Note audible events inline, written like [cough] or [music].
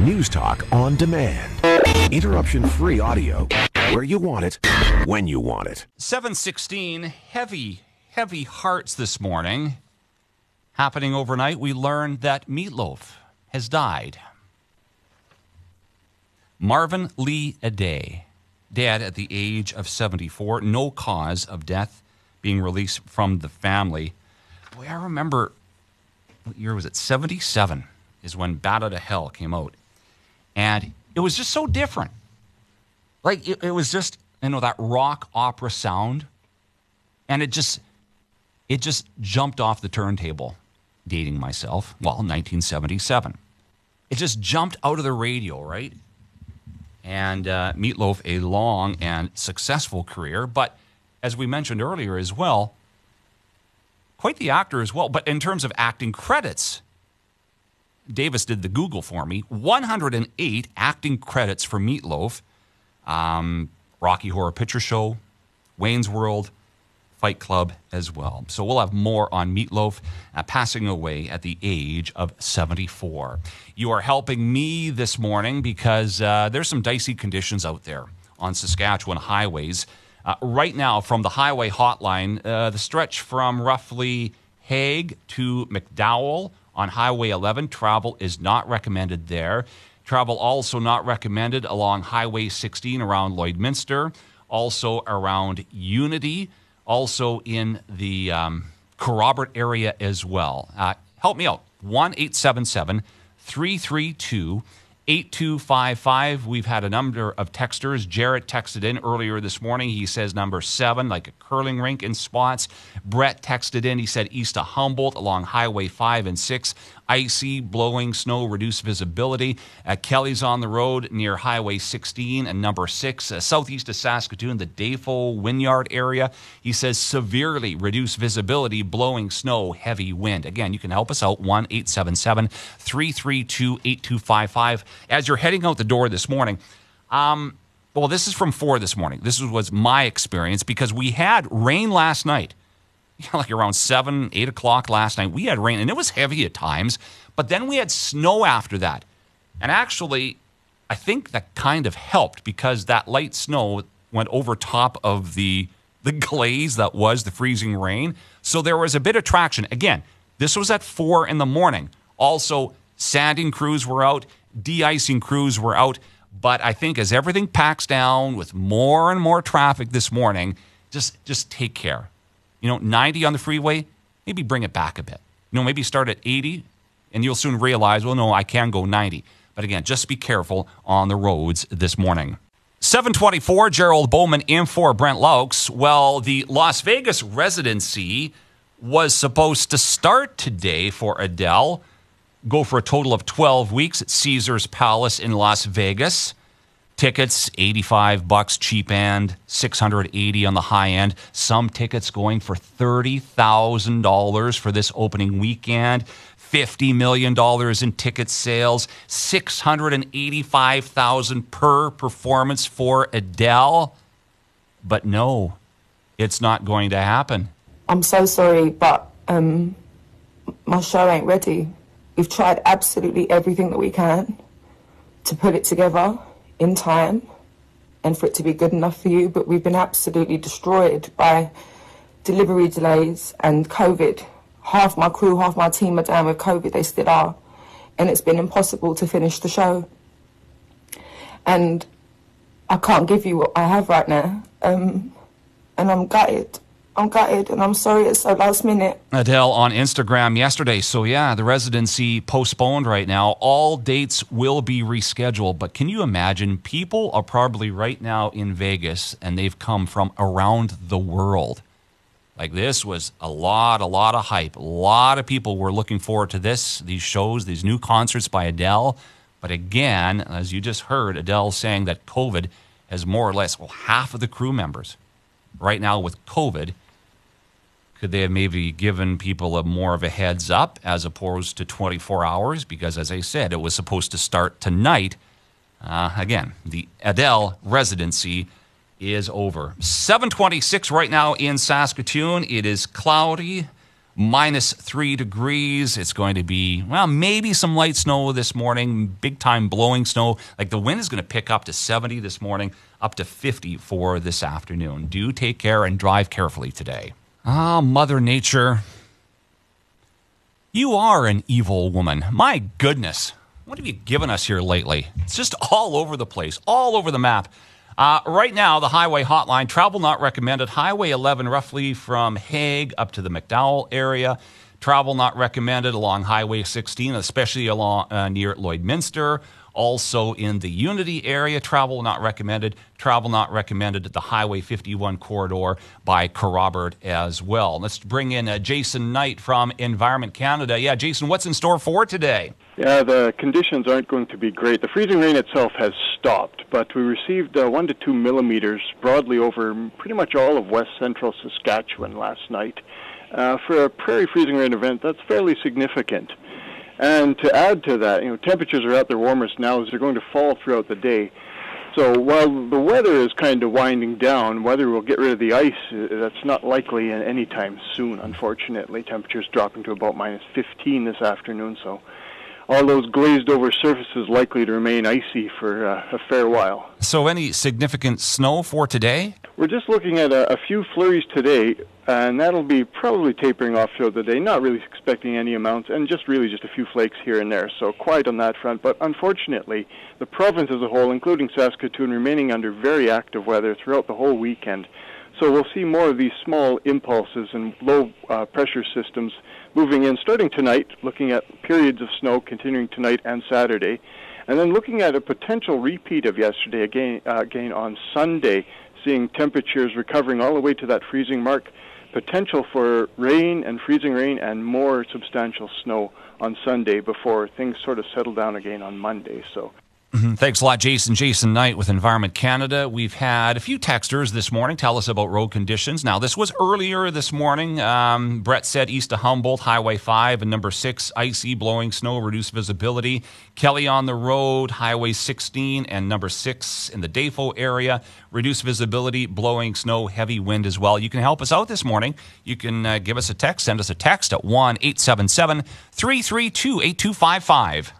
News Talk on demand. Interruption free audio where you want it, when you want it. 716, heavy, heavy hearts this morning. Happening overnight, we learned that Meatloaf has died. Marvin Lee Aday, dead at the age of 74, no cause of death being released from the family. Boy, I remember, what year was it? 77 is when Bat Out of Hell came out. And it was just so different. Like, it, it was just, you know, that rock opera sound. And it just, it just jumped off the turntable, dating myself. Well, 1977. It just jumped out of the radio, right? And uh, Meatloaf, a long and successful career, but as we mentioned earlier as well, quite the actor as well. But in terms of acting credits, Davis did the Google for me 108 acting credits for Meatloaf, um, Rocky Horror Picture Show, Wayne's World, Fight Club as well. So we'll have more on Meatloaf uh, passing away at the age of 74. You are helping me this morning because uh, there's some dicey conditions out there on Saskatchewan highways. Uh, right now, from the highway hotline, uh, the stretch from roughly Hague to Macdowall on Highway 11, travel is not recommended there. Travel also not recommended along Highway 16 around Lloydminster, also around Unity, also in the um, area as well. Uh, help me out. 1 877 332 8255. We've had a number of texters. Jarrett texted in earlier this morning. He says number seven, like a curling rink in spots. Brett texted in. He said east of Humboldt along Highway 5 and 6 icy, blowing snow, reduced visibility. Uh, Kelly's on the road near Highway 16 and number 6, uh, southeast of Saskatoon, the Dafoe Wynyard area. He says severely reduced visibility, blowing snow, heavy wind. Again, you can help us out 1 877 332 8255. As you're heading out the door this morning, um, well, this is from 4 this morning. This was my experience because we had rain last night. [laughs] like around seven, eight o'clock last night, we had rain and it was heavy at times, but then we had snow after that. And actually, I think that kind of helped because that light snow went over top of the the [laughs] glaze that was the freezing rain. So there was a bit of traction. Again, this was at four in the morning. Also, sanding crews were out, de-icing crews were out. But I think as everything packs down with more and more traffic this morning, just just take care you know, 90 on the freeway, maybe bring it back a bit. You know, maybe start at 80 and you'll soon realize, well, no, I can go 90. But again, just be careful on the roads this morning. 724, Gerald Bauman in for Brent Loucks. Well, the Las Vegas residency was supposed to start today for Adele, go for a total of 12 weeks at Caesars Palace in Las Vegas. Tickets 85 bucks cheap end, 680 on the high end. Some tickets going for $30,000 for this opening weekend. $50 million in ticket sales, 685,000 per performance for Adele. But no, it's not going to happen. I'm so sorry, but um, my show ain't ready. We've tried absolutely everything that we can to put it together in time and for it to be good enough for you, but we've been absolutely destroyed by delivery delays and COVID. Half my crew, half my team are down with COVID, they still are. And it's been impossible to finish the show. And I can't give you what I have right now. Um, and I'm gutted. I'm gutted and I'm sorry it's so last minute. Adele on Instagram yesterday. So, yeah, the residency postponed right now. All dates will be rescheduled. But can you imagine? People are probably right now in Vegas and they've come from around the world. Like, this was a lot, a lot of hype. A lot of people were looking forward to this, these shows, these new concerts by Adele. But again, as you just heard, Adele saying that COVID has more or less, well, half of the crew members right now with COVID could they have maybe given people a more of a heads up as opposed to 24 hours? Because as I said, it was supposed to start tonight. Uh, again, the Adele residency is over. 726 right now in Saskatoon. It is cloudy, minus three degrees. It's going to be, well, maybe some light snow this morning, big time blowing snow. Like the wind is going to pick up to 70 this morning, up to 50 for this afternoon. Do take care and drive carefully today. Ah, Mother Nature. You are an evil woman. My goodness. What have you given us here lately? It's just all over the place, all over the map. Uh, right now, the highway hotline, travel not recommended. Highway 11, roughly from Hague up to the Macdowall area. Travel not recommended along Highway 16, especially along uh, near Lloydminster. Also in the Unity area, travel not recommended. Travel not recommended at the Highway 51 corridor by Kerrobert as well. Let's bring in uh, Jason Knight from Environment Canada. Yeah, Jason, what's in store for today? Yeah, the conditions aren't going to be great. The freezing rain itself has stopped, but we received uh, one to two millimeters broadly over pretty much all of west central Saskatchewan last night. Uh, for a prairie freezing rain event, that's fairly significant. And to add to that, you know, temperatures are at their warmest now as they're going to fall throughout the day. So while the weather is kind of winding down, whether we'll get rid of the ice, uh, that's not likely any time soon, unfortunately. Temperatures dropping to about minus 15 this afternoon, so all those glazed over surfaces likely to remain icy for uh, a fair while. So any significant snow for today? We're just looking at a, a, few flurries today, and that'll be probably tapering off throughout the day. Not really expecting any amounts, and just really just a few flakes here and there. So quiet on that front. But unfortunately, the province as a whole, including Saskatoon, remaining under very active weather throughout the whole weekend. So we'll see more of these small impulses and low uh, pressure systems moving in starting tonight, looking at periods of snow continuing tonight and Saturday. And then looking at a potential repeat of yesterday again, uh, again on Sunday, seeing temperatures recovering all the way to that freezing mark, potential for rain and freezing rain and more substantial snow on Sunday before things sort of settle down again on Monday. So Mm-hmm. Thanks a lot, Jason. Jason Knight with Environment Canada. We've had a few texters this morning tell us about road conditions. Now, this was earlier this morning. Um, Brett said east of Humboldt, Highway 5 and number 6, icy, blowing snow, reduced visibility. Kelly on the road, Highway 16 and number 6 in the Dafoe area, reduced visibility, blowing snow, heavy wind as well. You can help us out this morning. You can uh, give us a text, send us a text at 1 877 332 8255.